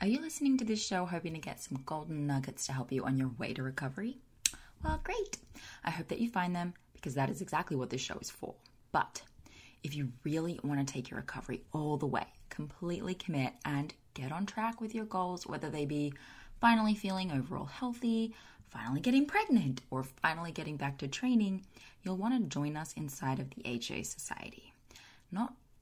Are you listening to this show hoping to get some golden nuggets to help you on your way to recovery? Well, great. I hope that you find them because that is exactly what this show is for. But if you really want to take your recovery all the way, completely commit and get on track with your goals, whether they be finally feeling overall healthy, finally getting pregnant, or finally getting back to training, you'll want to join us inside of the HA Society. Not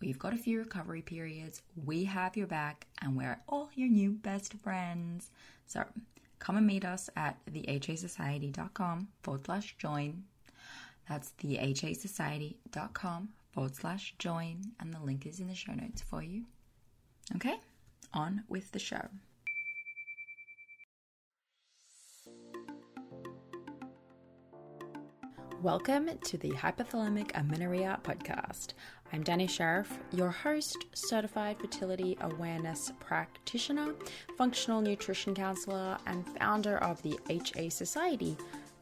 We've got a few recovery periods. We have your back, and we're all your new best friends. So come and meet us at thehasociety.com forward slash join. That's thehasociety.com forward slash join, and the link is in the show notes for you. Okay, on with the show. Welcome to the Hypothalamic Amenorrhea podcast. I'm Dani Sheriff, your host, certified fertility awareness practitioner, functional nutrition counselor, and founder of the HA Society,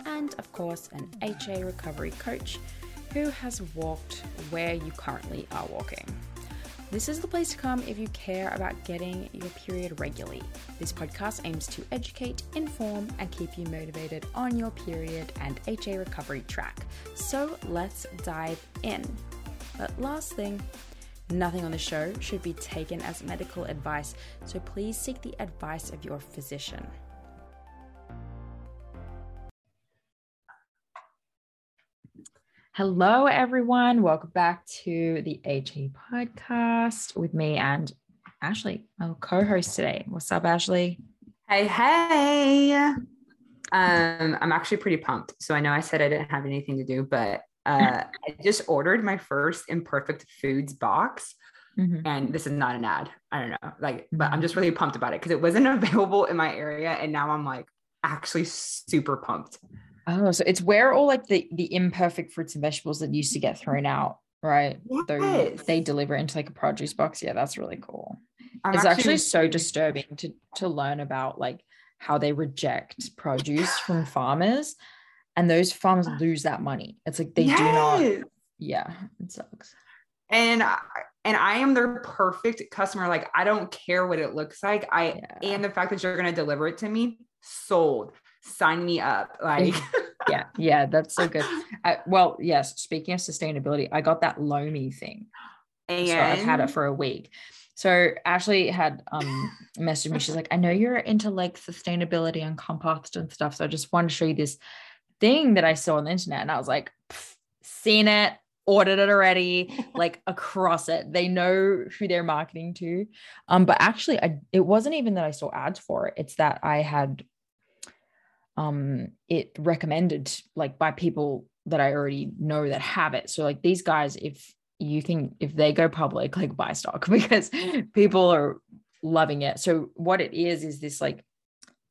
and of course, an HA recovery coach who has walked where you currently are walking. This is the place to come if you care about getting your period regularly. This podcast aims to educate, inform, and keep you motivated on your period and HA recovery track. So let's dive in. But last thing, nothing on the show should be taken as medical advice, so please seek the advice of your physician. Hello, everyone. Welcome back to the HA podcast with me and Ashley, my co-host today. What's up, Ashley? Hey, hey. Um, I'm actually pretty pumped. So I know I said I didn't have anything to do, but uh, I just ordered my first imperfect foods box. Mm-hmm. And this is not an ad. I don't know. Like, but I'm mm-hmm. just really pumped about it because it wasn't available in my area. And now I'm like actually super pumped. Oh, so it's where all like the the imperfect fruits and vegetables that used to get thrown out, right? Yes. they deliver into like a produce box. Yeah, that's really cool. I'm it's actually, actually so disturbing to to learn about like how they reject produce from farmers and those farmers lose that money. It's like they yes. do not yeah, it sucks. And I, and I am their perfect customer. Like I don't care what it looks like. I yeah. and the fact that you're gonna deliver it to me, sold sign me up. Like, yeah, yeah, that's so good. I, well, yes, speaking of sustainability, I got that Lomi thing. And so I've had it for a week. So Ashley had um messaged me. She's like, I know you're into like sustainability and compost and stuff. So I just want to show you this thing that I saw on the internet. And I was like, seen it, ordered it already, like across it. They know who they're marketing to. Um, but actually I it wasn't even that I saw ads for it. It's that I had um it recommended like by people that I already know that have it. So like these guys, if you can, if they go public, like buy stock because people are loving it. So what it is is this like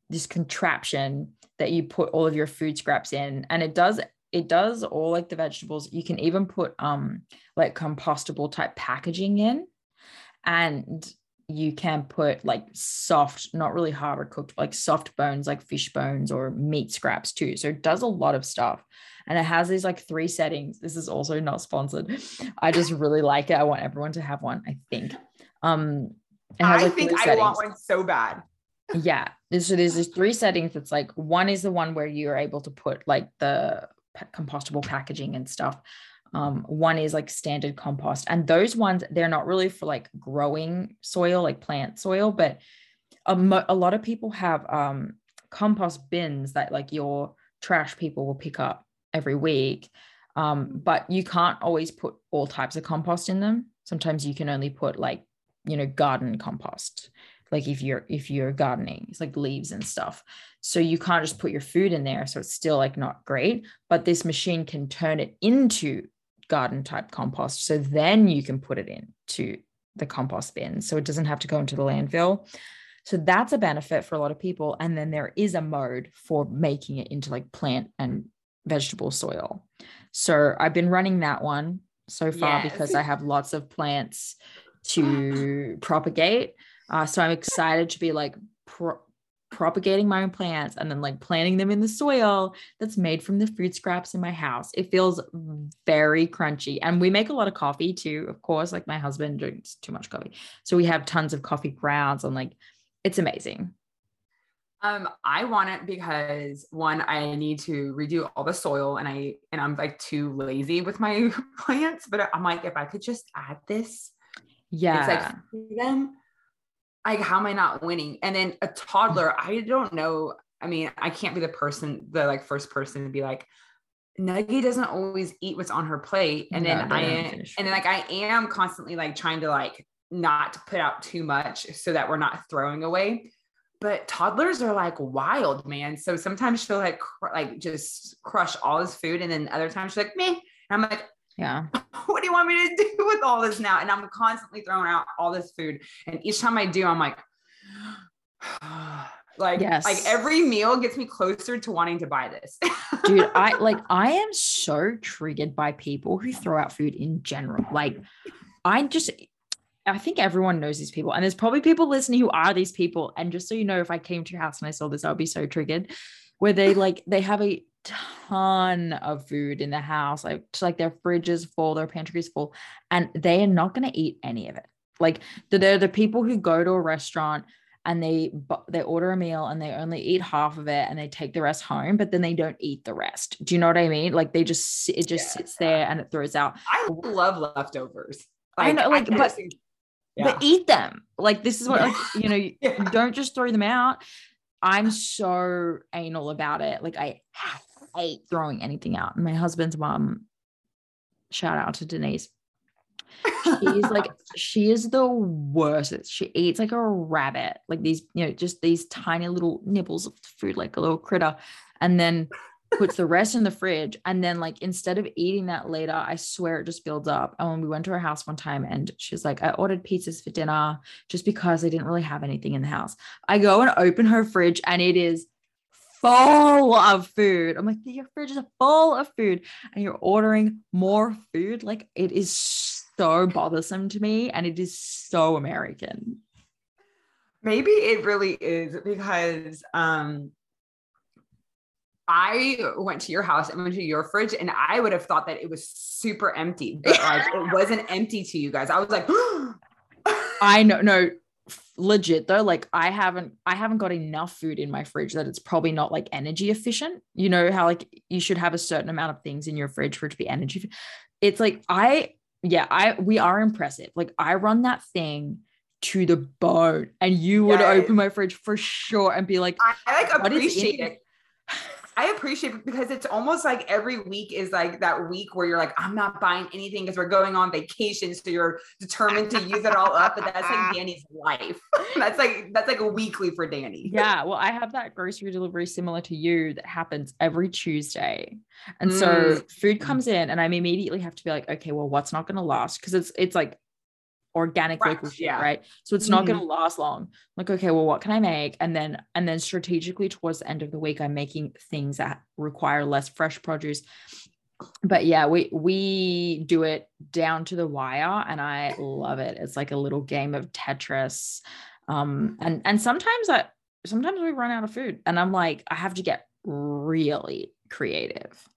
this contraption that you put all of your food scraps in, and it does it does all like the vegetables. You can even put um like compostable type packaging in, and you can put like soft, not really hard cooked, like soft bones, like fish bones or meat scraps too. So it does a lot of stuff. And it has these like three settings. This is also not sponsored. I just really like it. I want everyone to have one, I think. Um I like think I settings. want one so bad. yeah. So there's these three settings. It's like one is the one where you're able to put like the compostable packaging and stuff. Um, one is like standard compost, and those ones they're not really for like growing soil, like plant soil, but a, mo- a lot of people have um, compost bins that like your trash people will pick up every week. Um, but you can't always put all types of compost in them. Sometimes you can only put like, you know, garden compost. Like if you're if you're gardening, it's like leaves and stuff. So you can't just put your food in there. So it's still like not great. But this machine can turn it into garden type compost. So then you can put it into the compost bin. So it doesn't have to go into the landfill. So that's a benefit for a lot of people. And then there is a mode for making it into like plant and vegetable soil. So I've been running that one so far yes. because I have lots of plants to propagate. Uh, so I'm excited to be like pro- propagating my own plants and then like planting them in the soil that's made from the food scraps in my house. It feels very crunchy. And we make a lot of coffee too, of course. Like my husband drinks too much coffee. So we have tons of coffee grounds and like it's amazing. Um, I want it because one, I need to redo all the soil and I and I'm like too lazy with my plants, but I'm like, if I could just add this, yeah, it's like them like how am I not winning? And then a toddler, I don't know. I mean, I can't be the person, the like first person to be like, Nuggie doesn't always eat what's on her plate. And no, then I and then like I am constantly like trying to like not to put out too much so that we're not throwing away. But toddlers are like wild, man. So sometimes she'll like cr- like just crush all his food, and then other times she's like me. And I'm like, yeah. What do you want me to do with all this now? And I'm constantly throwing out all this food. And each time I do, I'm like, like, yes. like every meal gets me closer to wanting to buy this. Dude, I like I am so triggered by people who throw out food in general. Like, I just I think everyone knows these people, and there's probably people listening who are these people. And just so you know, if I came to your house and I saw this, I would be so triggered. Where they like they have a ton of food in the house, like like their fridge is full, their pantry is full, and they are not going to eat any of it. Like they're the people who go to a restaurant and they they order a meal and they only eat half of it and they take the rest home but then they don't eat the rest do you know what i mean like they just it just yeah. sits there and it throws out i love leftovers like, i know like I but yeah. but eat them like this is what like you know yeah. don't just throw them out i'm so anal about it like i hate throwing anything out. My husband's mom, shout out to Denise. She's like, she is the worst. She eats like a rabbit, like these, you know, just these tiny little nibbles of food, like a little critter, and then puts the rest in the fridge. And then, like, instead of eating that later, I swear it just builds up. And when we went to her house one time, and she's like, I ordered pizzas for dinner just because I didn't really have anything in the house. I go and open her fridge, and it is full of food. I'm like, your fridge is full of food and you're ordering more food. Like it is so bothersome to me and it is so American. Maybe it really is because um I went to your house and went to your fridge and I would have thought that it was super empty, but like it wasn't empty to you guys. I was like, I know, no, legit though like i haven't i haven't got enough food in my fridge that it's probably not like energy efficient. You know how like you should have a certain amount of things in your fridge for it to be energy it's like i yeah i we are impressive. Like i run that thing to the bone and you would yes. open my fridge for sure and be like i, I like appreciate it I appreciate it because it's almost like every week is like that week where you're like, I'm not buying anything because we're going on vacation. So you're determined to use it all up. But that's like Dani's life. that's like that's like a weekly for Dani. Yeah. Well, I have that grocery delivery similar to you that happens every Tuesday. And mm. so food comes in and I immediately have to be like, okay, well, what's not gonna last? Because it's it's like organic right. local shit, yeah. right? So it's not mm-hmm. going to last long. Like, okay, well, what can I make? And then, and then strategically towards the end of the week, I'm making things that require less fresh produce. But yeah, we we do it down to the wire, and I love it. It's like a little game of Tetris. Um, and and sometimes I sometimes we run out of food, and I'm like, I have to get really creative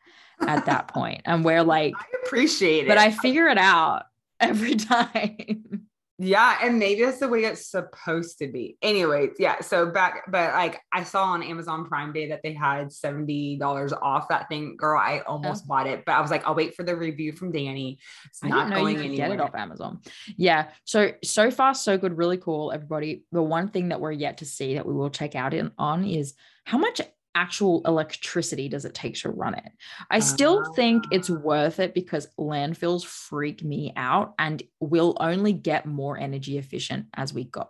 at that point. And we're like, I appreciate it, but I figure it out every time. Yeah, and maybe that's the way it's supposed to be. Anyways, yeah. So back, but like I saw on Amazon Prime Day that they had seventy dollars off that thing. Girl, I almost oh. bought it, but I was like, I'll wait for the review from Dani. It's not going anywhere. Get it off Amazon. Yeah. So so far so good, really cool. Everybody. The one thing that we're yet to see that we will check out in on is how much actual electricity does it take to run it? I still uh, think it's ah. worth it because landfills freak me out and we'll only get more energy efficient as we go.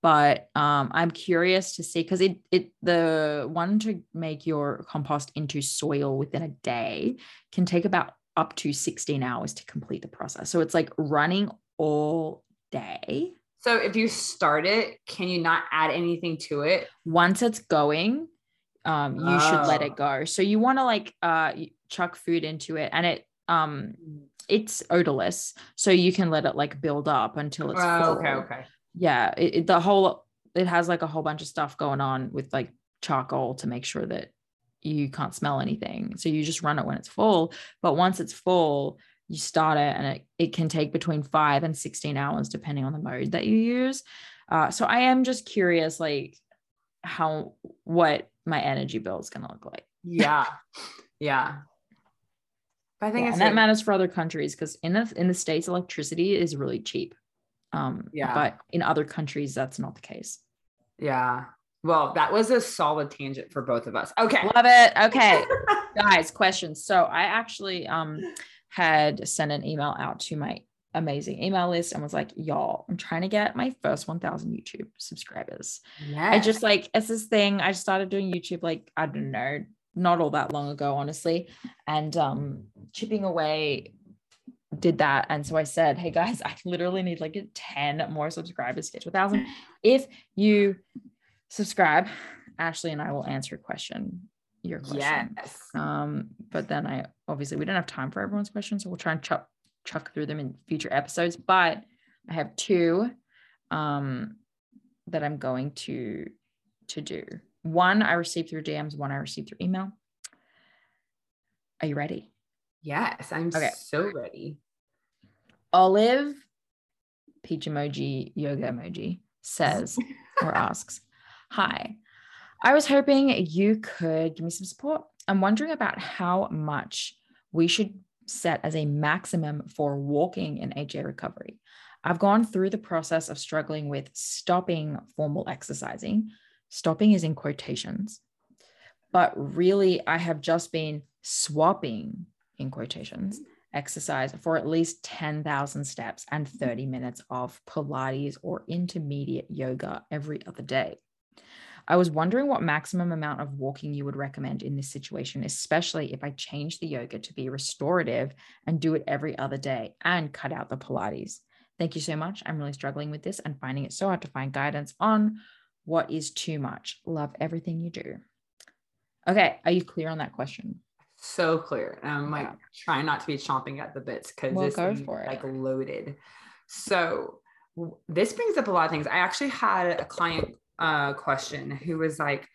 But um, I'm curious to see because it it the one to make your compost into soil within a day can take about up to 16 hours to complete the process. So it's like running all day. So if you start it, can you not add anything to it? Once it's going, um, you oh. should let it oh. go. So you want to like uh, chuck food into it, and it um, it's odorless, so you can let it like build up until it's oh, full. Okay, okay. Yeah, it, it, the whole it has like a whole bunch of stuff going on with like charcoal to make sure that you can't smell anything. So you just run it when it's full. But once it's full, you start it and it, it can take between five and 16 hours depending on the mode that you use. Uh, so I am just curious, like how what my energy bill is going to look like. Yeah. Yeah. I think yeah, and that matters for other countries because in the in the states, electricity is really cheap. Um, yeah, but in other countries, that's not the case. Yeah. Well, that was a solid tangent for both of us. Okay. Love it. Okay. Guys, questions. So I actually um had sent an email out to my amazing email list and was like, y'all, I'm trying to get my first 1000 YouTube subscribers. Yes. I just like, it's this thing. I started doing YouTube like, I don't know, not all that long ago, honestly. And um, chipping away did that. And so I said, hey guys, I literally need like 10 more subscribers to get to thousand. If you subscribe, Ashley and I will answer a question. Your question. Yes. Um, but then I obviously we don't have time for everyone's questions, so we'll try and chop chuck through them in future episodes, but I have two um, that I'm going to to do. One I received through DMs, one I received through email. Are you ready? Yes, I'm okay. so ready. Olive peach emoji yoga emoji says or asks, "Hi, I was hoping you could give me some support. I'm wondering about how much we should set as a maximum for walking in HA recovery. I've gone through the process of struggling with stopping formal exercising. Stopping is in quotations, but really, I have just been swapping in quotations exercise for at least 10,000 steps and 30 minutes of Pilates or intermediate yoga every other day. I was wondering what maximum amount of walking you would recommend in this situation, especially if I change the yoga to be restorative and do it every other day and cut out the Pilates. Thank you so much. I'm really struggling with this and finding it so hard to find guidance on what is too much. Love everything you do. Okay, are you clear on that question? So clear. I'm like yeah. trying not to be chomping at the bits because well, this is like loaded. So this brings up a lot of things. I actually had a client uh, question who was like,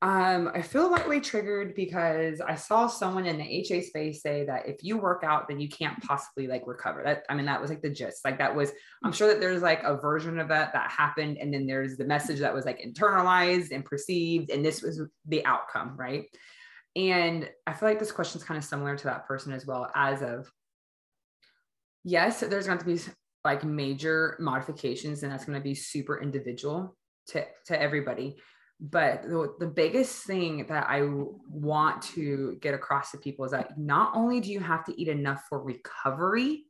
um, I feel lightly triggered because I saw someone in the HA space say that if you work out, then you can't possibly like recover. That I mean, that was like the gist. Like that was, I'm sure that there's like a version of that that happened, and then there's the message that was like internalized and perceived, and this was the outcome, right? And I feel like this question is kind of similar to that person as well, as of yes, there's going to be like major modifications, and that's going to be super individual to, to everybody. but the, the biggest thing that I want to get across to people is that not only do you have to eat enough for recovery,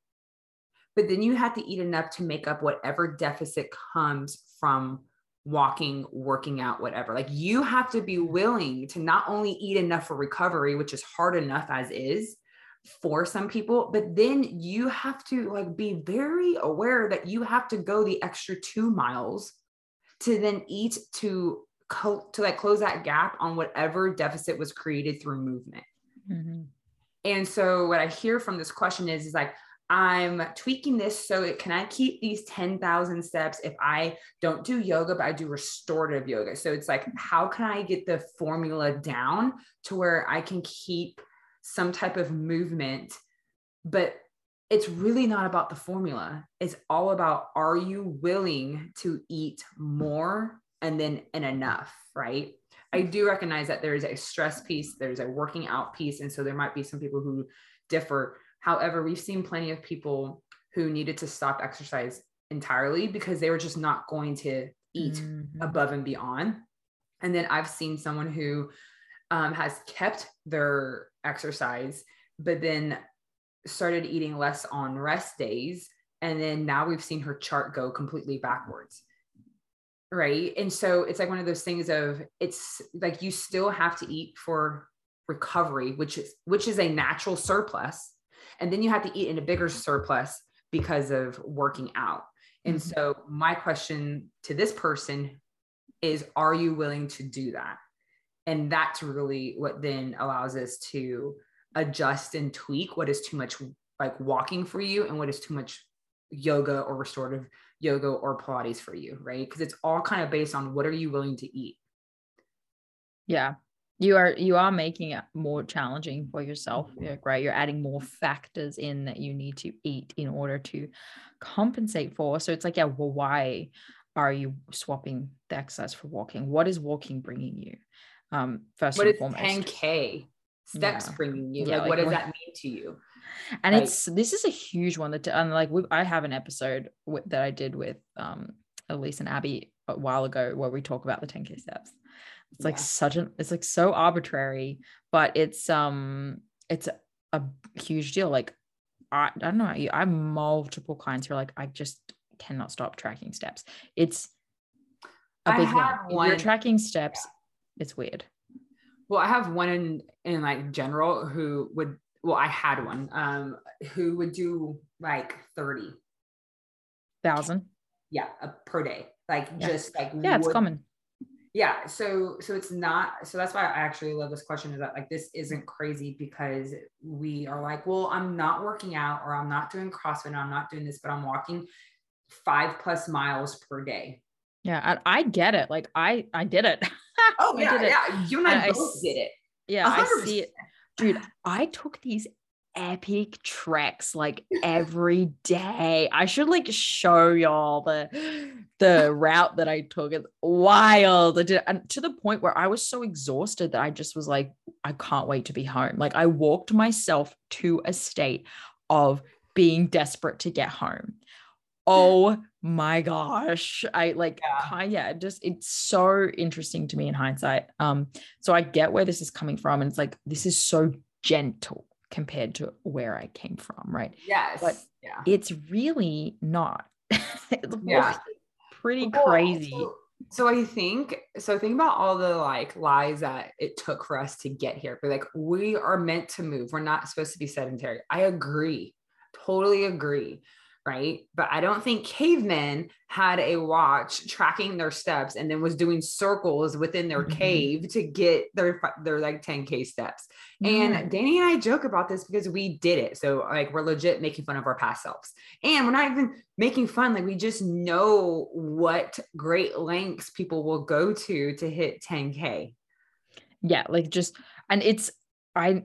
but then you have to eat enough to make up whatever deficit comes from walking, working out, whatever. Like you have to be willing to not only eat enough for recovery, which is hard enough as is for some people, but then you have to like be very aware that you have to go the extra 2 miles to then eat to co- to like close that gap on whatever deficit was created through movement. Mm-hmm. And so what I hear from this question is is like I'm tweaking this so it, can I keep these 10,000 steps if I don't do yoga, but I do restorative yoga? So it's like, how can I get the formula down to where I can keep some type of movement? But it's really not about the formula. It's all about are you willing to eat more and then and enough, right? I do recognize that there's a stress piece, there's a working out piece. And so there might be some people who differ However, we've seen plenty of people who needed to stop exercise entirely because they were just not going to eat mm-hmm. above and beyond. And then I've seen someone who um, has kept their exercise, but then started eating less on rest days. And then now we've seen her chart go completely backwards. Right. And so it's like one of those things of it's like you still have to eat for recovery, which is which is a natural surplus and then you have to eat in a bigger surplus because of working out. And mm-hmm. so my question to this person is are you willing to do that? And that's really what then allows us to adjust and tweak what is too much like walking for you and what is too much yoga or restorative yoga or pilates for you, right? Because it's all kind of based on what are you willing to eat. Yeah. You are you are making it more challenging for yourself mm-hmm. right? You're adding more factors in that you need to eat in order to compensate for. So it's like yeah well why are you swapping the exercise for walking? What is walking bringing you? Um first what and foremost. 10k steps yeah. bringing you yeah, like, like, what does that mean to you and like, it's this is a huge one that and like we, i have an episode with, that i did with um elise and abby a while ago where we talk about the 10k steps it's like such an it's like so arbitrary but it's um it's a, a huge deal like I, I don't know I have multiple clients who are like I just cannot stop tracking steps it's a big one. If you're tracking steps yeah. it's weird well I have one in in like general who would well I had one um who would do like 30 thousand? Yeah uh, per day. Like yeah. just like yeah would, it's common. Yeah so so it's not so that's why i actually love this question is that like this isn't crazy because we are like well i'm not working out or i'm not doing crossfit and i'm not doing this but i'm walking five plus miles per day. Yeah I, I get it. Like i i did it oh yeah yeah you and i, I both I, did it yeah 100%. i see it dude i took these epic treks like every day. I should like show y'all the the route that I took. It's wild. I Did, and to the point where I was so exhausted that I just was like, I can't wait to be home. Like I walked myself to a state of being desperate to get home. Oh my gosh. I like yeah. yeah, just it's so interesting to me in hindsight. Um, so I get where this is coming from. And it's like this is so gentle compared to where I came from, right? Yes. But yeah. it's really not. it's yeah. pretty crazy. So, so, I think so think about all the like lies that it took for us to get here. But like we are meant to move. We're not supposed to be sedentary. I agree. Totally agree right? But I don't think cavemen had a watch tracking their steps and then was doing circles within their mm-hmm. cave to get their their like 10k steps. Mm-hmm. And Dani and I joke about this because we did it. So like we're legit making fun of our past selves. And we're not even making fun like we just know what great lengths people will go to to hit 10k. Yeah, like just and it's I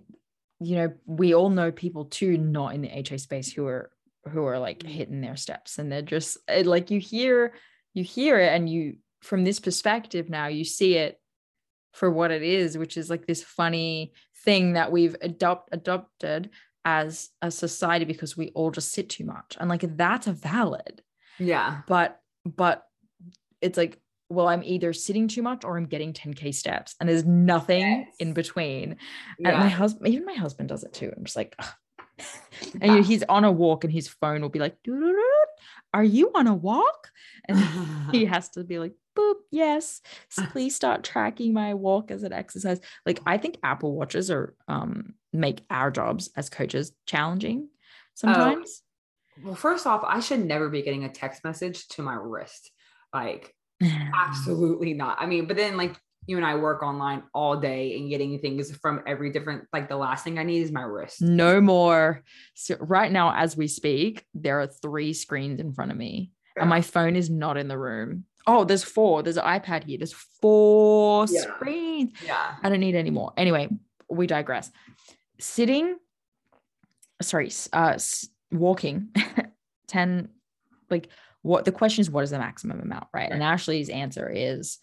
you know, we all know people too not in the HA space who are who are like mm. hitting their steps and they're just eh, like you hear you hear it and you from this perspective now you see it for what it is which is like this funny thing that we've adopt adopted as a society because we all just sit too much and like that's a valid yeah but but it's like well, I'm either sitting too much or I'm getting 10k steps, and there's nothing yes. in between. Yeah. And my husband, even my husband, does it too. I'm just like, and you he's on a walk, and his phone will be like, "Are you on a walk?" And he has to be like, boop, yes, please start tracking my walk as an exercise. Like I think Apple Watches are um make our jobs as coaches challenging oh, sometimes. Oh, well, first off, I should never be getting a text message to my wrist. Like absolutely not. I mean, but then like you and I work online all day and getting things from every different like the last thing I need is my wrist. No more. So right now as we speak, there are three screens in front of me yeah. and my phone is not in the room. Oh, there's four. There's an iPad here. There's four yeah. screens. Yeah. I don't need any more. Anyway, we digress. Sitting, sorry, uh, walking 10, like what the question is, what is the maximum amount? Right. right. And Ashley's answer is,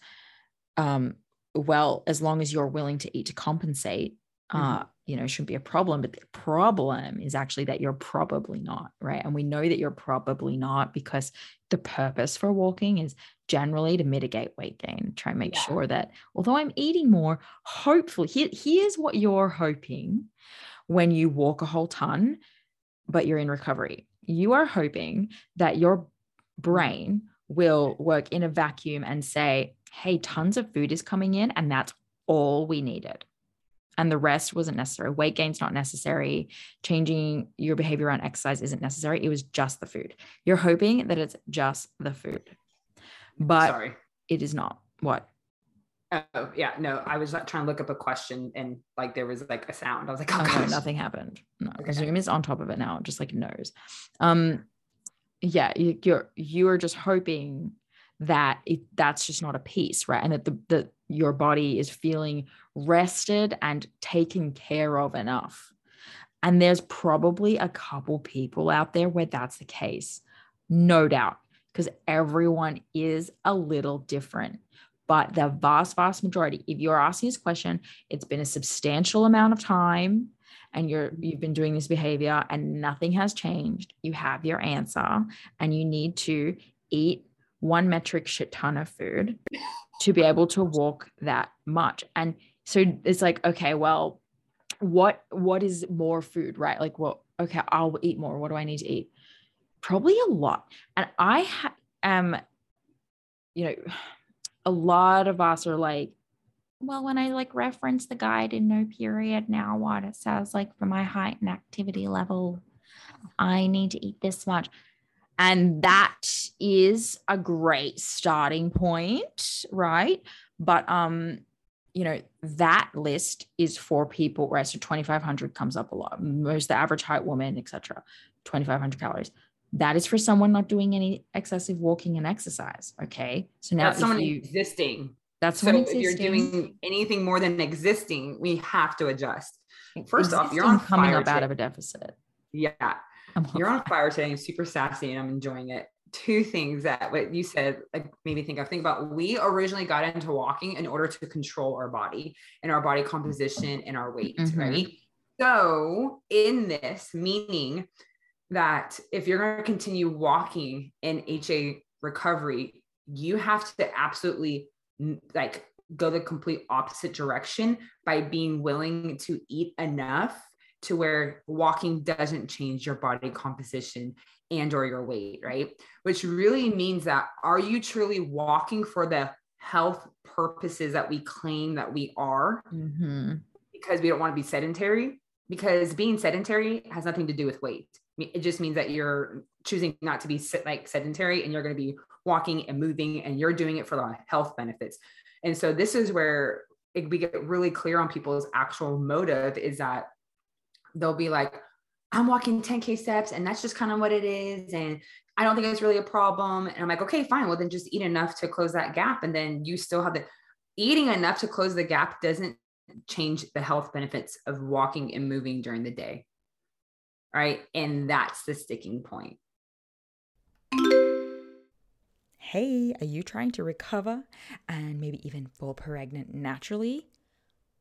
um, well, as long as you're willing to eat to compensate, uh, mm-hmm. you know, it shouldn't be a problem. But the problem is actually that you're probably not, right? And we know that you're probably not because the purpose for walking is generally to mitigate weight gain, try and make yeah. sure that although I'm eating more, hopefully, here, here's what you're hoping when you walk a whole ton, but you're in recovery. You are hoping that your brain will work in a vacuum and say, hey, tons of food is coming in, and that's all we needed and the rest wasn't necessary. Weight gain's not necessary. Changing your behavior around exercise isn't necessary. It was just the food. You're hoping that it's just the food, but Sorry. it is not. What? Oh yeah, no. I was trying to look up a question and like there was like a sound. I was like, oh, oh no, nothing happened. No, okay. Zoom is on top of it now, just like knows. Um, yeah, you, you're you are just hoping that it, that's just not a piece, right? And that the the your body is feeling rested and taken care of enough. And there's probably a couple people out there where that's the case, no doubt, because everyone is a little different. But the vast, vast majority, if you're asking this question, it's been a substantial amount of time and you're you've been doing this behavior and nothing has changed. You have your answer and you need to eat one metric shit ton of food to be able to walk that much. And so it's like, okay, well, what what is more food, right? Like, well, okay, I'll eat more. What do I need to eat? Probably a lot. And I ha- am, you know, a lot of us are like, well, when I like reference the guide in no period now, what it says like for my height and activity level, I need to eat this much. And that is a great starting point, right? But um, you know, that list is for people, right? So 2,500 comes up a lot. Most the average height woman, etc. 2,500 calories. That is for someone not doing any excessive walking and exercise. Okay. So now that's someone you, existing. That's so if you're doing anything more than existing, we have to adjust. First existing off, you're on coming up out of a deficit. Yeah. You're on fire today, super sassy, and I'm enjoying it. Two things that what you said like made me think of. Think about we originally got into walking in order to control our body and our body composition and our weight, mm-hmm. right? So in this, meaning that if you're going to continue walking in HA recovery, you have to absolutely like go the complete opposite direction by being willing to eat enough to where walking doesn't change your body composition and or your weight right? Which really means that are you truly walking for the health purposes that we claim that we are? Mm-hmm. because we don't want to be sedentary? Because being sedentary has nothing to do with weight. It just means that you're choosing not to be like sedentary and you're going to be walking and moving and you're doing it for the health benefits. And so this is where it, we get really clear on people's actual motive is that they'll be like, I'm walking 10K steps and that's just kind of what it is. And I don't think it's really a problem. And I'm like, okay, fine. Well, then just eat enough to close that gap. And then you still have the eating enough to close the gap doesn't change the health benefits of walking and moving during the day. Right. And that's the sticking point. Hey, are you trying to recover and maybe even fall pregnant naturally?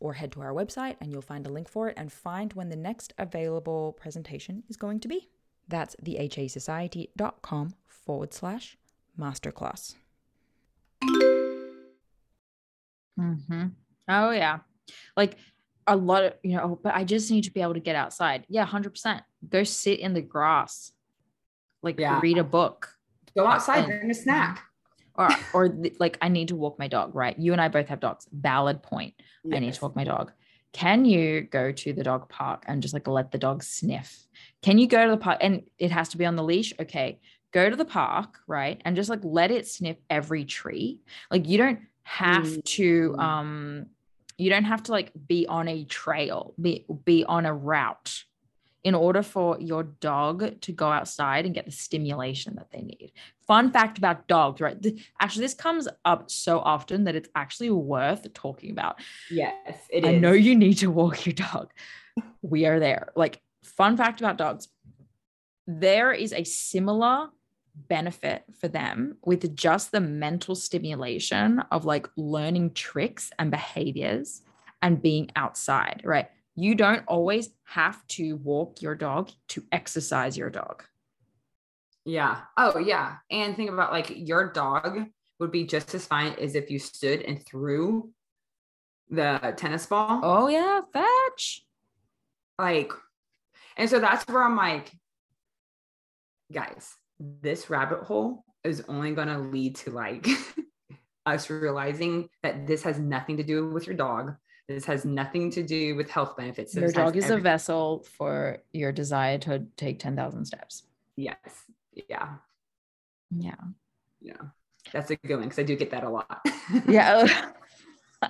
or head to our website and you'll find a link for it and find when the next available presentation is going to be. That's thehasociety.com forward slash masterclass. Mm-hmm. Oh, yeah. Like a lot of, you know, but I just need to be able to get outside. Yeah, 100%. Go sit in the grass like yeah. read a book go outside bring a snack or or like i need to walk my dog right? You and i both have dogs. Valid point. Yes. i need to walk my dog. Can you go to the dog park and just like let the dog sniff? Can you go to the park and it has to be on the leash? Okay. Go to the park right? And just like let it sniff every tree. Like you don't have mm-hmm. to um you don't have to like be on a trail be be on a route in order for your dog to go outside and get the stimulation that they need. Fun fact about dogs, right? Actually, this comes up so often that it's actually worth talking about. Yes, it I is. know you need to walk your dog. we are there. Like, fun fact about dogs there is a similar benefit for them with just the mental stimulation of like learning tricks and behaviors and being outside, right? you don't always have to walk your dog to exercise your dog. Yeah. Oh, yeah. And think about like your dog would be just as fine as if you stood and threw the tennis ball. Oh, yeah. Fetch. Like, and so that's where I'm like, guys, this rabbit hole is only going to lead to like us realizing that this has nothing to do with your dog. This has nothing to do with health benefits. Your dog is every- a vessel for your desire to take 10,000 steps. Yes. Yeah. Yeah. Yeah. That's a good one because I do get that a lot. yeah. Oh,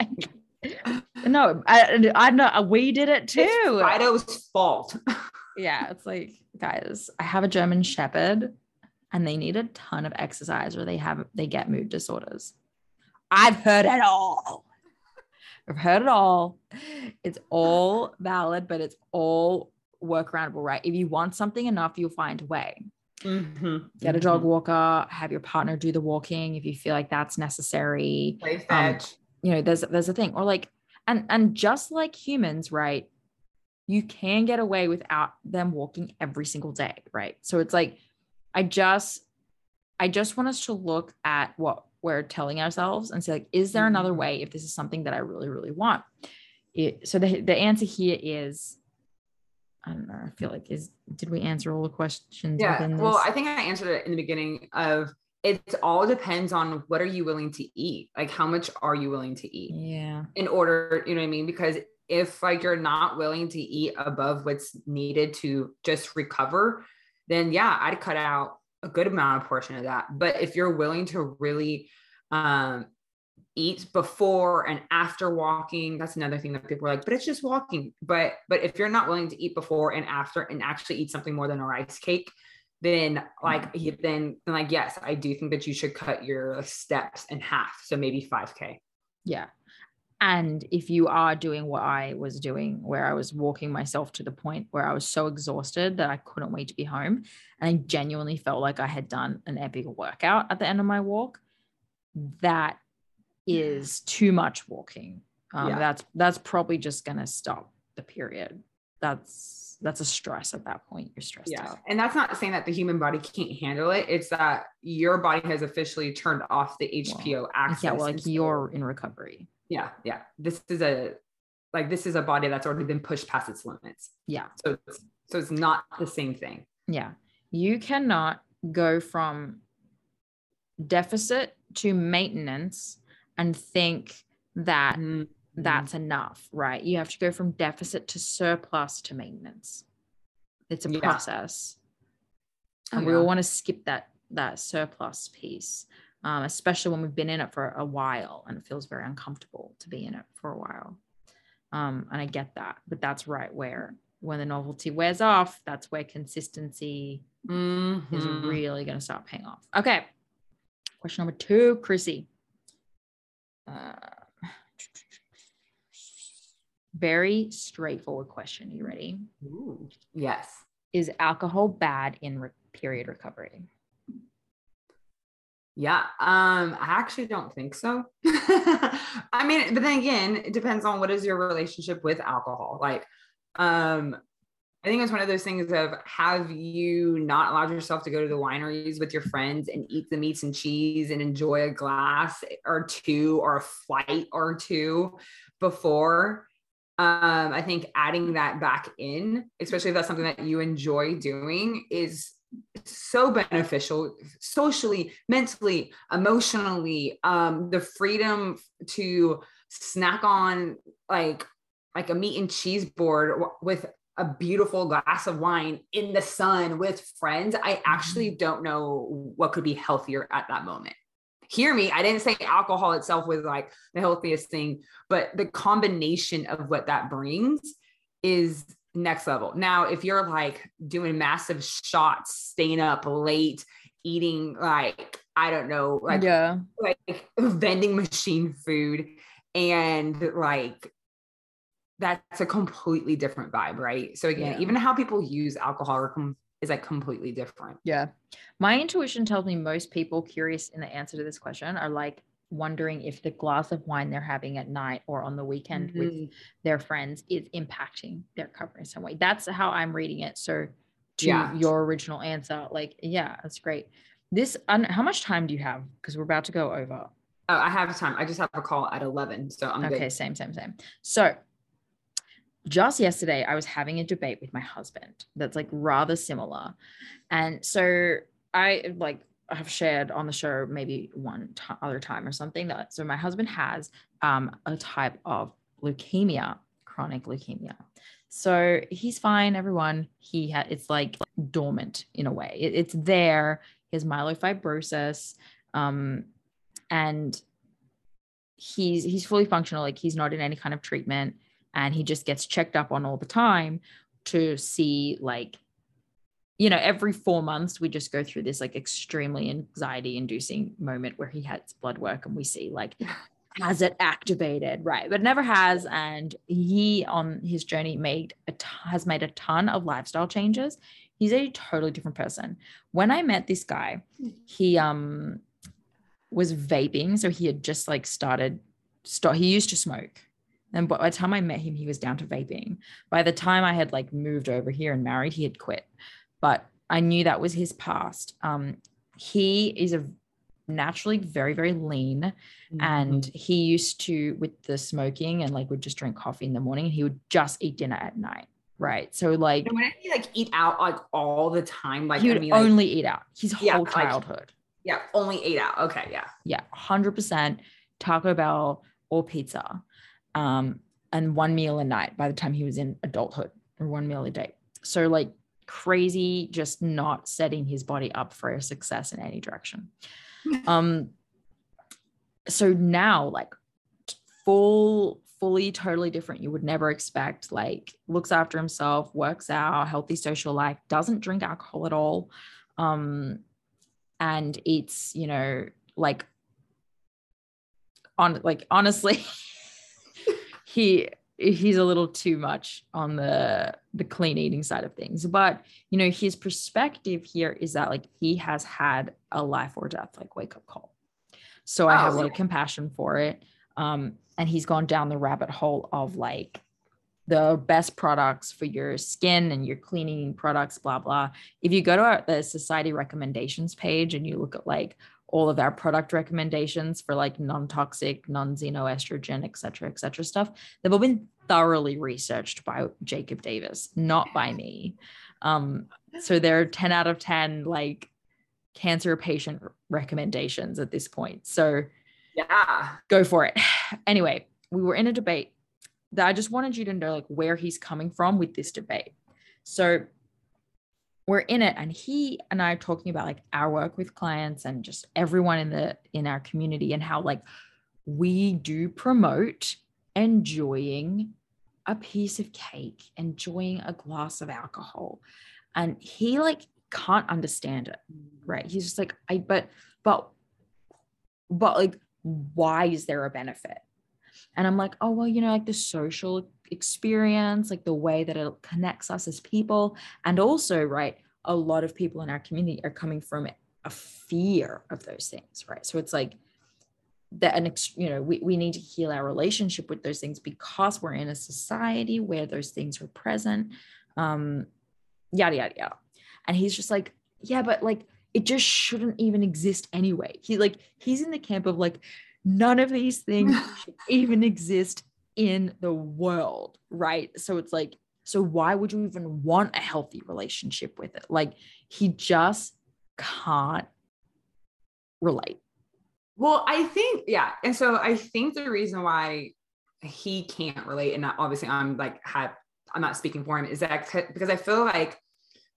no, I, I know uh, we did it too. It's Fido's fault. yeah. It's like, guys, I have a German Shepherd and they need a ton of exercise or they have, they get mood disorders. I've heard it all. I've heard it all. It's all valid, but it's all workaroundable, right? If you want something enough, you'll find a way. Mm-hmm. Get a dog mm-hmm. walker, have your partner do the walking if you feel like that's necessary. Um, you know, there's there's a thing. Or like, and and just like humans, right? You can get away without them walking every single day, right? So it's like, I just I just want us to look at what we're telling ourselves and say like is there another mm-hmm. way if this is something that i really really want it, so the, the answer here is I don't know. I feel like is did we answer all the questions? Yeah. Well, I think I answered it in the beginning of it all depends on what are you willing to eat? Like how much are you willing to eat? Yeah. In order, you know what I mean? Because if like you're not willing to eat above what's needed to just recover, then yeah, I'd cut out a good amount of portion of that. But if you're willing to really um eat before and after walking. That's another thing that people are like but it's just walking. But but if you're not willing to eat before and after and actually eat something more than a rice cake then like mm-hmm. then then like yes i do think that you should cut your steps in half so maybe 5k yeah. And if you are doing what i was doing where i was walking myself to the point where i was so exhausted that i couldn't wait to be home and i genuinely felt like i had done an epic workout at the end of my walk that is too much walking. Um, yeah. That's that's probably just gonna stop the period. That's that's a stress at that point. You're stressed yeah. out. And that's not saying that the human body can't handle it. It's that your body has officially turned off the HPO well, axis. Yeah, well, like you're in recovery. Yeah, yeah. This is a like this is a body that's already been pushed past its limits. Yeah. So it's, so it's not the same thing. Yeah. You cannot go from deficit to maintenance and think that mm-hmm. that's enough, right? You have to go from deficit to surplus to maintenance. It's a yeah. process. And oh, we all want to skip that that surplus piece, um, especially when we've been in it for a while and it feels very uncomfortable to be in it for a while. Um, and I get that, but that's right where when the novelty wears off, that's where consistency mm-hmm. is really going to start paying off. Okay. Question number two, Chrissy. Uh, very straightforward question. You ready? Ooh, yes. Is alcohol bad in re- period recovery? Yeah, um, I actually don't think so. I mean, but then again, it depends on what is your relationship with alcohol. Like, um, I think it's one of those things of have you not allowed yourself to go to the wineries with your friends and eat the meats and cheese and enjoy a glass or two or a flight or two before? Um, I think adding that back in, especially if that's something that you enjoy doing, is so beneficial socially, mentally, emotionally. Um, the freedom to snack on like like a meat and cheese board with a beautiful glass of wine in the sun with friends, I actually mm-hmm. don't know what could be healthier at that moment. Hear me, I didn't say alcohol itself was like the healthiest thing, but the combination of what that brings is next level. Now, if you're like doing massive shots, staying up late, eating like, I don't know, like, yeah, like vending machine food and like that's a completely different vibe, right? So again, yeah. even how people use alcohol is like completely different. Yeah. My intuition tells me most people curious in the answer to this question are like wondering if the glass of wine they're having at night or on the weekend mm-hmm. with their friends is impacting their cover in some way. That's how I'm reading it. So to yeah. your original answer, like, yeah, that's great. This, how much time do you have? Because we're about to go over. Oh, I have time. I just have a call at 11. So I'm okay. Good. Same, same, same. So just yesterday i was having a debate with my husband that's like rather similar. And so i like have shared on the show maybe one t- other time or something that so my husband has um, a type of leukemia chronic leukemia. So he's fine everyone. He had it's like dormant in a way. It, it's there. He has myelofibrosis um, and he's he's fully functional. Like he's not in any kind of treatment and he just gets checked up on all the time to see like you know every four months we just go through this like extremely anxiety inducing moment where he has blood work and we see like has it activated? Right but never has and he on his journey made a t- has made a ton of lifestyle changes. He's a totally different person. When i met this guy he um was vaping so he had just like started start he used to smoke and by the time I met him, he was down to vaping. By the time I had like moved over here and married, he had quit. But I knew that was his past. Um, he is a naturally very very lean mm-hmm. and he used to with the smoking and like would just drink coffee in the morning he would just eat dinner at night right? So like and when he like eat out like all the time, like he would I mean, like, only eat out his Yeah, whole like- childhood. yeah, only ate out. Okay, yeah. yeah, hundred percent Taco Bell or pizza, um, and one meal a night by the time he was in adulthood, or one meal a day. So like crazy, just not setting his body up for success in any direction. um, so now like full, fully, totally different. You would never expect. Like looks after himself, works out, healthy social life, doesn't drink alcohol at all. Um, and eats, you know, like on like honestly he he's a little too much on the the clean eating side of things. But you know his perspective here is that like he has had a life or death like wake up call. So i have a Oh. compassion for it. Um and he's gone down the rabbit hole of like the best products for your skin and your cleaning products blah blah. If you go to our, the society recommendations page and you look at like all of our product recommendations for like non-toxic, non-xenoestrogen, et cetera, et cetera stuff. They've all been thoroughly researched by Jacob Davis, not by me. Um, so they're 10 out of 10 like cancer patient recommendations at this point. So Yeah. go for it. Anyway, we were in a debate that I just wanted you to know like where he's coming from with this debate. So we're in it and he and I are talking about like our work with clients and just everyone in the in our community and how like we do promote enjoying a piece of cake, enjoying a glass of alcohol. And he like can't understand it right he's just like i but but but like why is there a benefit and i'm like oh well you know like the social experience like the way that it connects us as people. And also right a lot of people in our community are coming from a fear of those things right? So it's like that an ex- you know we, we need to heal our relationship with those things because we're in a society where those things are present um yada yada yada. And he's just like yeah but like it just shouldn't even exist anyway. He like he's in the camp of like none of these things should even exist in the world right so it's like so why would you even want a healthy relationship with it like he just can't relate Well, I think, yeah. And so I think the reason why he can't relate, and obviously I'm like, have, I'm not speaking for him, is that because I feel like,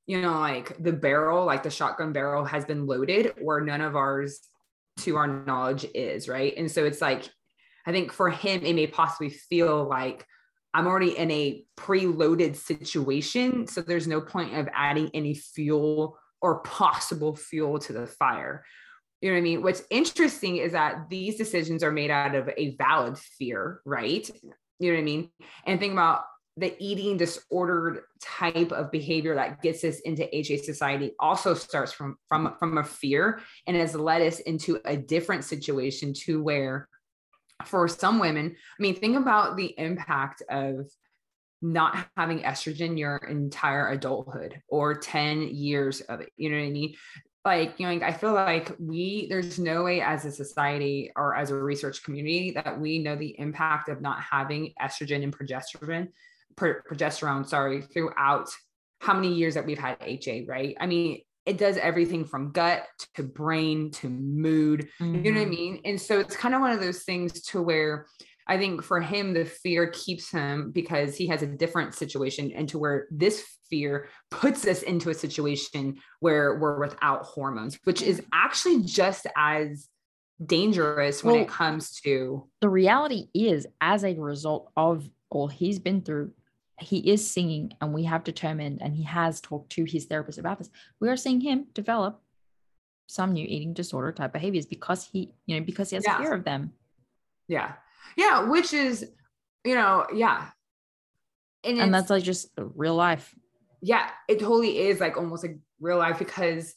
you know, like the barrel, like the shotgun barrel has been loaded where none of ours, to our knowledge, is, right? And so it's like, I think for him, it may possibly feel like I'm already in a preloaded situation. So there's no point of adding any fuel or possible fuel to the fire. You know what I mean? What's interesting is that these decisions are made out of a valid fear, right? You know what I mean? And think about the eating disordered type of behavior that gets us into HA society also starts from from from a fear and has led us into a different situation to where for some women, I mean, think about the impact of not having estrogen your entire adulthood or 10 years of it. You know what I mean? Like, you know, I feel like we, there's no way as a society or as a research community that we know the impact of not having estrogen and progesterone, pro- progesterone, sorry, throughout how many years that we've had HA, right? I mean, it does everything from gut to brain to mood, you know what I Mhm. mean? And so it's kind of one of those things to where I think for him, the fear keeps him because he has a different situation, and to where this fear puts us into a situation where we're without hormones, which is actually just as dangerous when Well- it comes to the reality is as a result of all he's been through he is singing and we have determined and he has talked to his therapist about this we are seeing him develop some new eating disorder type behaviors because he you know because he has Yeah. fear of them yeah, yeah, which is you know, yeah. and it's- that's like just real life yeah it totally is like almost like real life because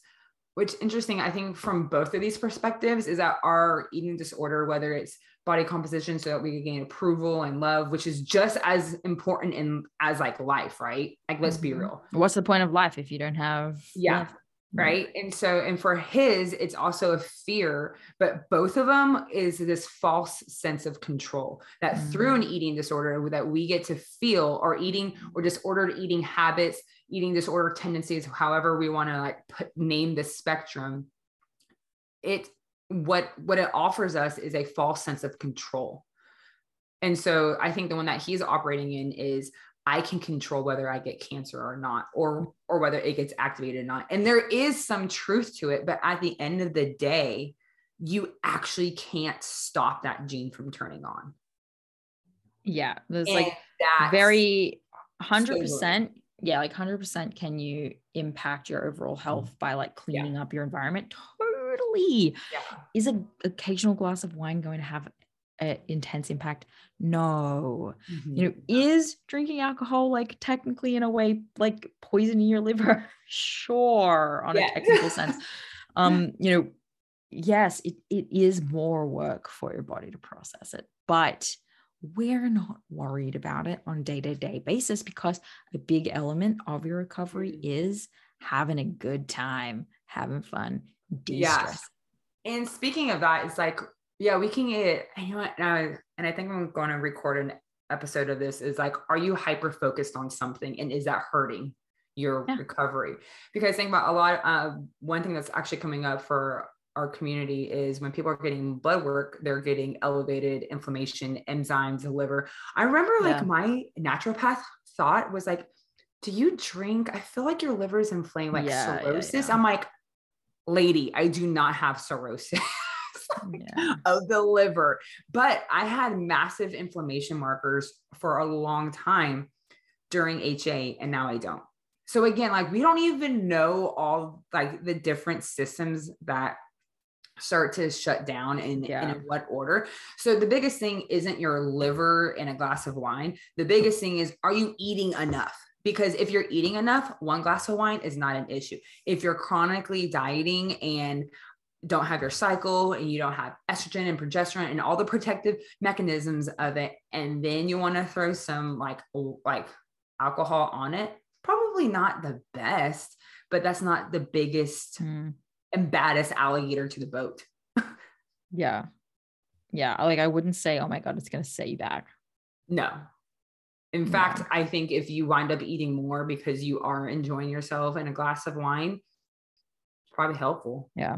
which interesting i think from both of these perspectives is that our eating disorder whether it's body composition so that we can gain approval and love which is just as important in as like life right like let's be Mhm. real what's the point of life if you don't have Yeah. love? right and so and for his it's also a fear but both of them is this false sense of control that mm-hmm. through an eating disorder that we get to feel or eating or disordered eating habits eating disorder tendencies however we want to like put name the spectrum it what what it offers us is a false sense of control and so i think the one that he's operating in is I can control whether I get cancer or not, or or whether it gets activated or not. And there is some truth to it, but at the end of the day, you actually can't stop that gene from turning on. Yeah, there's and like very hundred percent. Yeah, like hundred percent. Can you impact your overall health mm-hmm. by like cleaning yeah. up your environment? Totally. Yeah. Is an occasional glass of wine going to have an intense impact no mm-hmm. you know is drinking alcohol like technically in a way like poisoning your liver sure on yeah. a technical sense um you know yes it, it is more work for your body to process it but we're not worried about it on day-to-day basis because a big element of your recovery mm-hmm. is having a good time having fun de-stress yeah. and speaking of that it's like yeah, we can get, you know what, and I think I'm going to record an episode of this is like, are you hyper focused on something and is that hurting your yeah. recovery? Because think about a lot, uh, one thing that's actually coming up for our community is when people are getting blood work, they're getting elevated inflammation, enzymes, the liver. I remember like yeah. my naturopath thought was like, do you drink? I feel like your liver is inflamed, like yeah, cirrhosis. I'm like, lady, I do not have cirrhosis. yeah. of the liver. But I had massive inflammation markers for a long time during HA, and now I don't. So again, like we don't even know all like the different systems that start to shut down in, yeah. in what order. So the biggest thing isn't your liver in a glass of wine. The biggest thing is are you eating enough? Because if you're eating enough, one glass of wine is not an issue. If you're chronically dieting and don't have your cycle and you don't have estrogen and progesterone and all the protective mechanisms of it and then you want to throw some like like alcohol on it probably not the best but that's not the biggest mm. and baddest alligator to the boat yeah yeah like i wouldn't say oh my god it's going to set you back no in fact i think if you wind up eating more because you are enjoying yourself in a glass of wine probably helpful. Yeah.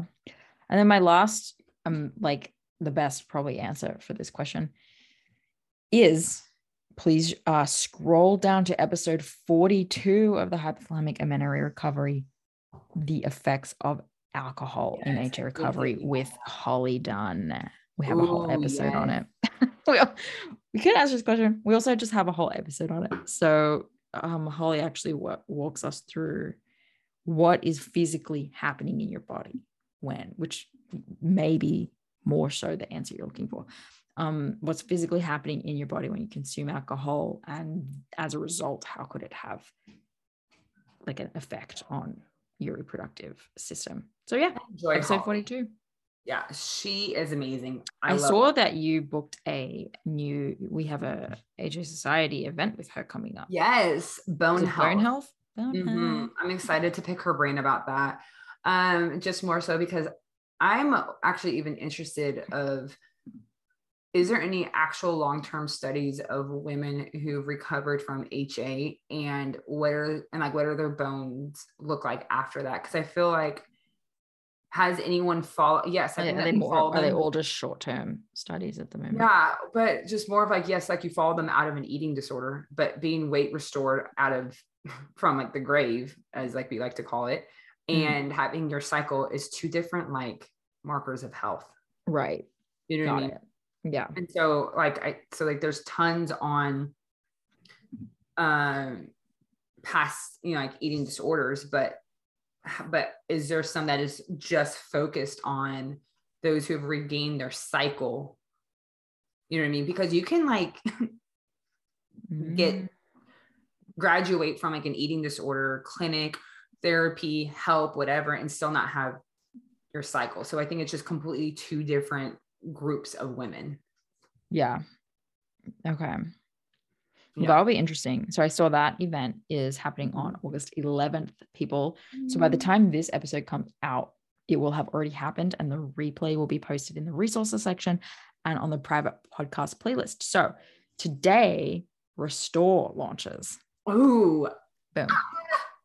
And then my last, um, like the best probably answer for this question is please uh, scroll down to episode 42 of the hypothalamic amenorrhea recovery, the effects of alcohol yes, in HA recovery with Holly Dunn. We have Ooh, a whole episode on it. we, we could answer this question. We also just have a whole episode on it. So um, Holly actually w- walks us through what is physically happening in your body when, which may be more so the answer you're looking for. Um, what's physically happening in your body when you consume alcohol, and as a result, how could it have like an effect on your reproductive system? So yeah, episode 42. Yeah, she is amazing. I, I saw her. that you booked a new. We have a HA Society event with her coming up. Yes, bone health. Bone health. Bone mm-hmm. health. I'm excited to pick her brain about that um, just more so because I'm actually even interested of is there any actual long-term studies of women who've recovered from HA and what are and like what are their bones look like after that? Because I feel like has anyone follow yes I are, they more, are they all just short-term studies at the moment yeah but just more of like yes like you follow them out of an eating disorder but being weight restored out of from like the grave as like we like to call it Mm. and having your cycle is two different like markers of health. Right. You know Got what I mean? It. Yeah. And so like I so like there's tons on um past, you know, like eating disorders, but but is there some that is just focused on those who have regained their cycle? You know what I mean? Because you can like mm-hmm. get graduate from like an eating disorder clinic therapy, help, whatever, and still not have your cycle. So I think it's just completely two different groups of women. Yeah. Okay. Yeah. that'll be interesting. So I saw that event is happening on mm-hmm. August 11th, people. So by the mm. time this episode comes out, it will have already happened and the replay will be posted in the resources section and on the private podcast playlist. So today, Restore launches. Ooh. Boom.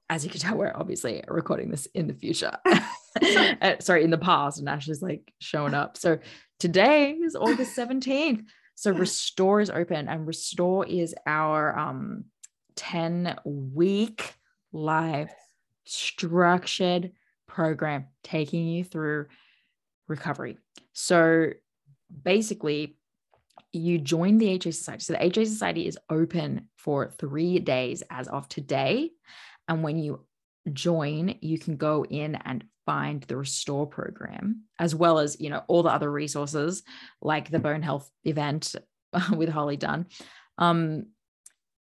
As you can tell, we're obviously recording this in the future. Uh, sorry, in the past, and Ashley's like showing up. So today is August 17th. So Restore is open, and Restore is our um 10 week live structured program taking you through recovery. So basically, you join the HA Society. So the HA Society is open for three days as of today. And when you join, you can go in and find the Restore program, as well as, you know, all the other resources like the bone health event with Holly Dunn. Um,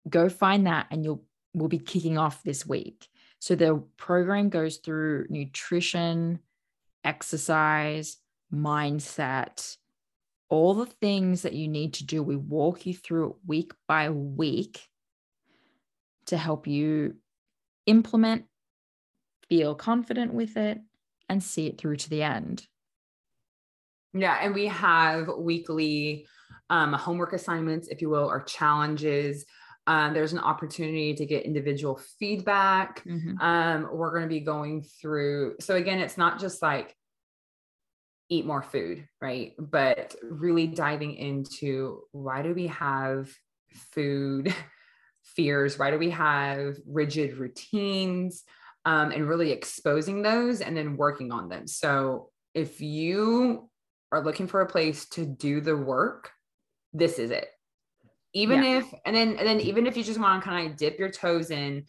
go find that and you'll we'll be kicking off this week. So the program goes through nutrition, exercise, mindset, all the things that you need to do. We walk you through it week by week to help you implement, feel confident with it, and see it through to the end. Yeah. And we have weekly um, homework assignments, if you will, or challenges um, there's an opportunity to get individual feedback. Mm-hmm. Um, we're going to be going through. So again, it's not just like eat more food, right? But really diving into why do we have food fears? Why do we have rigid routines? Um, and really exposing those and then working on them. So if you are looking for a place to do the work, this is it even yeah. if and then and then even if you just want to kind of dip your toes in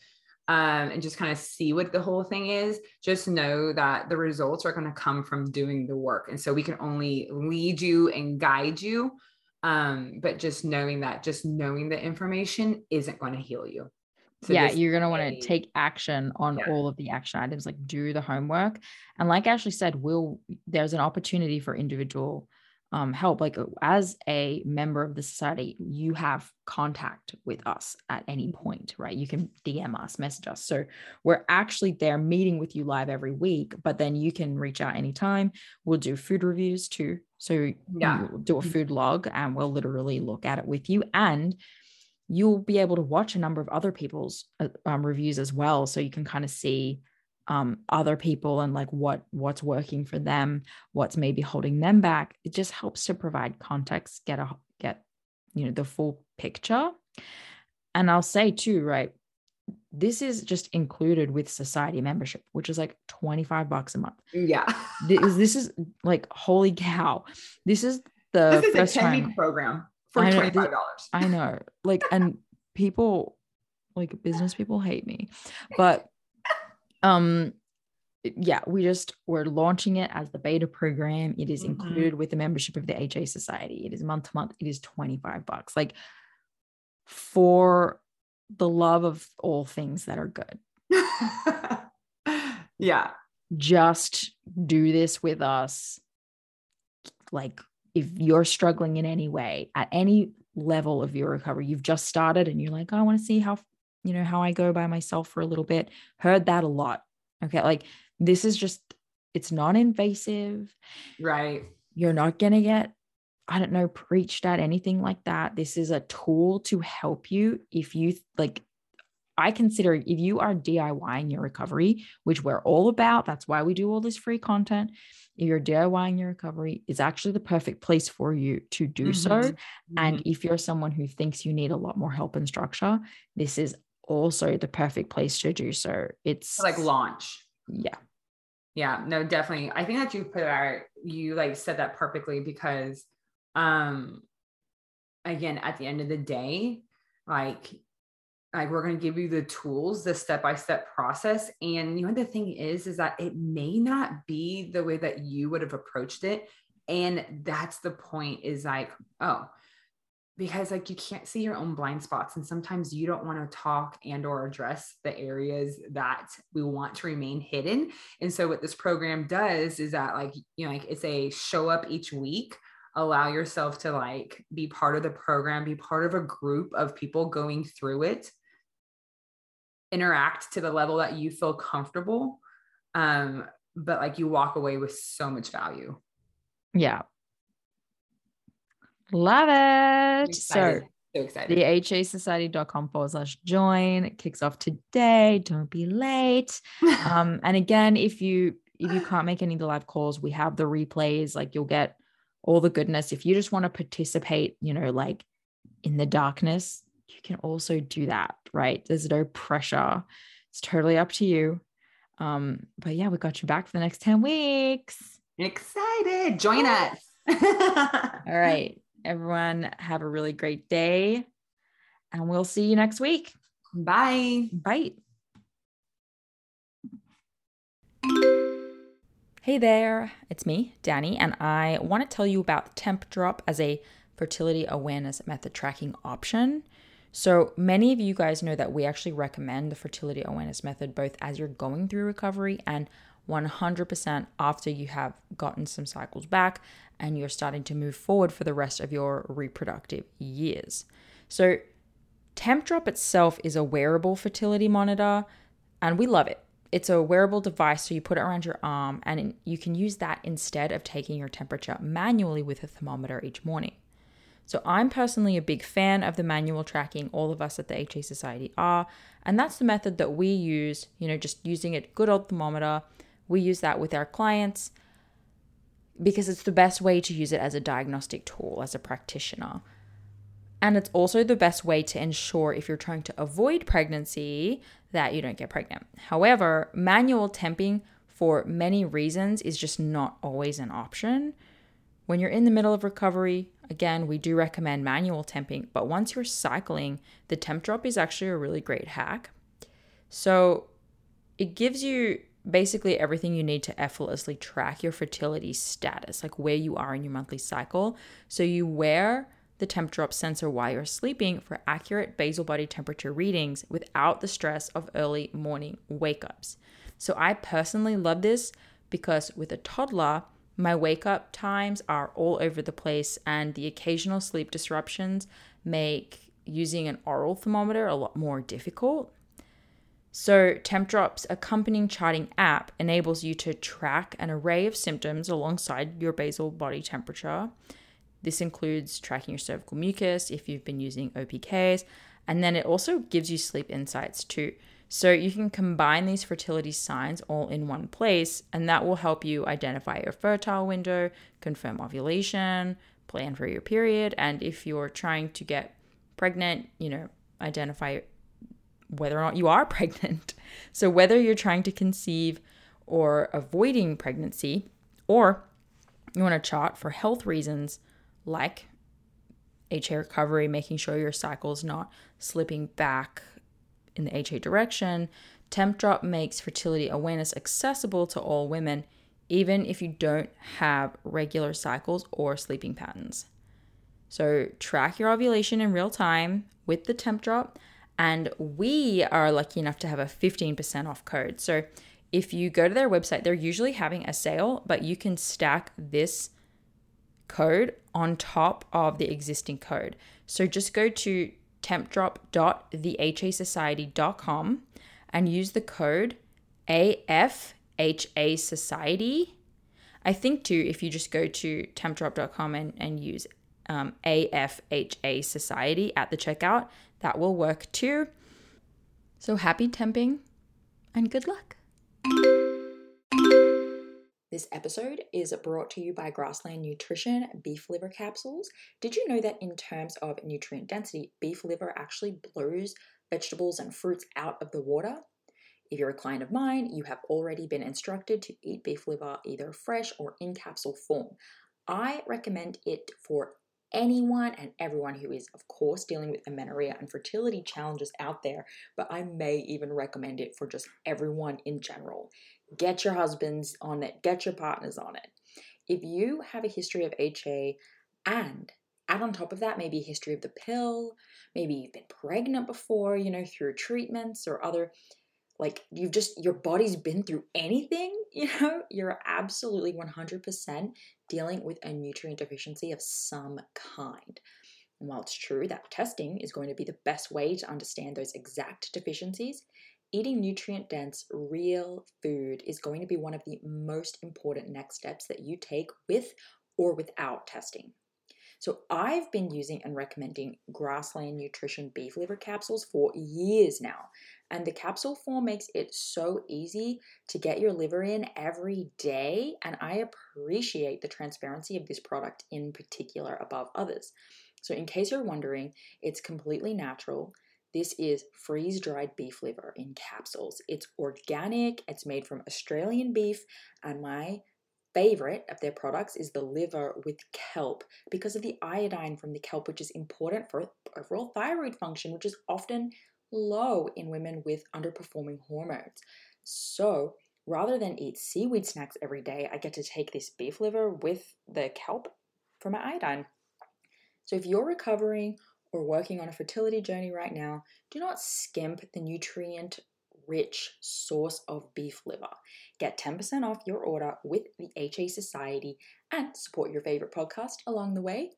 um, and just kind of see what the whole thing is, just know that the results are going to come from doing the work. And so we can only lead you and guide you. Um, but just knowing that, just knowing the information isn't going to heal you. So yeah, you're going to want to take action on yeah. all of the action items, like do the homework. And like Ashley said, will there's an opportunity for individual um, help, like uh, as a member of the society, you have contact with us at any point, right? You can DM us, message us. So we're actually there meeting with you live every week, but then you can reach out anytime. We'll do food reviews too. So yeah, we'll do a mm-hmm. food log and we'll literally look at it with you. And you'll be able to watch a number of other people's uh, um, reviews as well. So you can kind of see um, other people and like what what's working for them what's maybe holding them back. It just helps to provide context get a get you know the full picture. And i'll say too right this is just included with society membership which is like 25 bucks a month. Yeah. This, this is like holy cow. This is the this is first a 10 week program for $25 I know. Like and people like business people hate me. But um yeah we just we're launching it as the beta program. It is mm-hmm. included with the membership of the ha society. It is month to month. It is 25 bucks. Like for the love of all things that are good. Yeah. Just do this with us like if you're struggling in any way at any level of your recovery you've just started and you're like oh, i want to see how you know, how I go by myself for a little bit. Heard that a lot. Okay. Like this is just, it's non invasive. Right. You're not going to get, I don't know, preached at anything like that. This is a tool to help you if you like. I consider if you are DIYing your recovery, which we're all about, that's why we do all this free content. If you're DIYing your recovery, it's actually the perfect place for you to do mm-hmm. so. Mm-hmm. And if you're someone who thinks you need a lot more help and structure, this is also the perfect place to do so. It's like launch. Yeah. Yeah, no, definitely. I think that you put out you like said that perfectly because um again, at the end of the day, like like we're going to give you the tools the step-by-step process and you know the thing is is that it may not be the way that you would have approached it and that's the point is like oh because like you can't see your own blind spots and sometimes you don't want to talk and or address the areas that we want to remain hidden and so what this program does is that like you know like it's a show up each week allow yourself to like be part of the program, be part of a group of people going through it, interact to the level that you feel comfortable. Um, but like you walk away with so much value. Yeah. Love it. So so excited. TheHASociety.com forward slash join. It kicks off today. Don't be late. um, and again, if you if you can't make any of the live calls, we have the replays. Like you'll get all the goodness. If you just want to participate, you know, like in the darkness, can also do that, right? There's no pressure. It's totally up to you. Um, but yeah, we got you back for the next 10 weeks. Excited. Join us. all right everyone have a really great day and we'll see you next week. Bye. Bye. Hey there, it's me, Dani, and I want to tell you about Tempdrop as a fertility awareness method tracking option. So, many of you guys know that we actually recommend the fertility awareness method both as you're going through recovery and 100% after you have gotten some cycles back and you're starting to move forward for the rest of your reproductive years. So, Tempdrop itself is a wearable fertility monitor, and we love it. It's a wearable device, so you put it around your arm, and you can use that instead of taking your temperature manually with a thermometer each morning. So, I'm personally a big fan of the manual tracking, all of us at the HA Society are, and that's the method that we use, you know, just using a good old thermometer. We use that with our clients because it's the best way to use it as a diagnostic tool as a practitioner. And it's also the best way to ensure if you're trying to avoid pregnancy that you don't get pregnant. However, manual temping for many reasons is just not always an option. When you're in the middle of recovery, again, we do recommend manual temping, but once you're cycling, the Tempdrop is actually a really great hack. So it gives you basically everything you need to effortlessly track your fertility status, like where you are in your monthly cycle. So you wear the Tempdrop sensor while you're sleeping for accurate basal body temperature readings without the stress of early morning wake ups. So I personally love this because with a toddler, my wake up times are all over the place, and the occasional sleep disruptions make using an oral thermometer a lot more difficult. So, Tempdrop's accompanying charting app enables you to track an array of symptoms alongside your basal body temperature. This includes tracking your cervical mucus if you've been using OPKs, and then it also gives you sleep insights too. So, you can combine these fertility signs all in one place, and that will help you identify your fertile window, confirm ovulation, plan for your period, and if you're trying to get pregnant, you know, identify whether or not you are pregnant. So, whether you're trying to conceive or avoiding pregnancy, or you want to chart for health reasons like HA recovery, making sure your cycle is not slipping back in the HA direction, Tempdrop makes fertility awareness accessible to all women, even if you don't have regular cycles or sleeping patterns. So, track your ovulation in real time with the Tempdrop and we are lucky enough to have a 15% off code. So if you go to their website, they're usually having a sale, but you can stack this code on top of the existing code. So just go to tempdrop.thehasociety.com and use the code AFHA Society. I think too, if you just go to tempdrop.com and, and use um, AFHA Society at the checkout, that will work too. So happy temping and good luck. This episode is brought to you by Grassland Nutrition beef liver capsules. Did you know that in terms of nutrient density, beef liver actually blows vegetables and fruits out of the water? If you're a client of mine, you have already been instructed to eat beef liver either fresh or in capsule form. I recommend it for anyone and everyone who is, of course, dealing with amenorrhea and fertility challenges out there, but I may even recommend it for just everyone in general. Get your husbands on it, get your partners on it. If you have a history of HA and add on top of that maybe a history of the pill, maybe you've been pregnant before, you know, through treatments or other like you've just your body's been through anything, you know, you're absolutely 100% dealing with a nutrient deficiency of some kind. And while it's true that testing is going to be the best way to understand those exact deficiencies, eating nutrient dense, real food is going to be one of the most important next steps that you take with or without testing. So, I've been using and recommending Grassland Nutrition beef liver capsules for years now. And the capsule form makes it so easy to get your liver in every day. And I appreciate the transparency of this product in particular above others. So, in case you're wondering, it's completely natural. This is freeze dried beef liver in capsules. It's organic, it's made from Australian beef, and my favorite of their products is the liver with kelp because of the iodine from the kelp, which is important for overall thyroid function, which is often low in women with underperforming hormones. So, rather than eat seaweed snacks every day, I get to take this beef liver with the kelp for my iodine. So, if you're recovering or working on a fertility journey right now, do not skimp the nutrient rich source of beef liver. Get 10% off your order with the HA Society and support your favorite podcast along the way.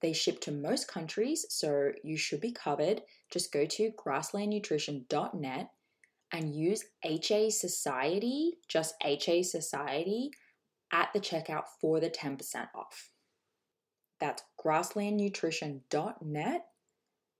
They ship to most countries, so you should be covered. Just go to grasslandnutrition.net and use HA Society, just HA Society, at the checkout for the 10% off. That's grasslandnutrition.net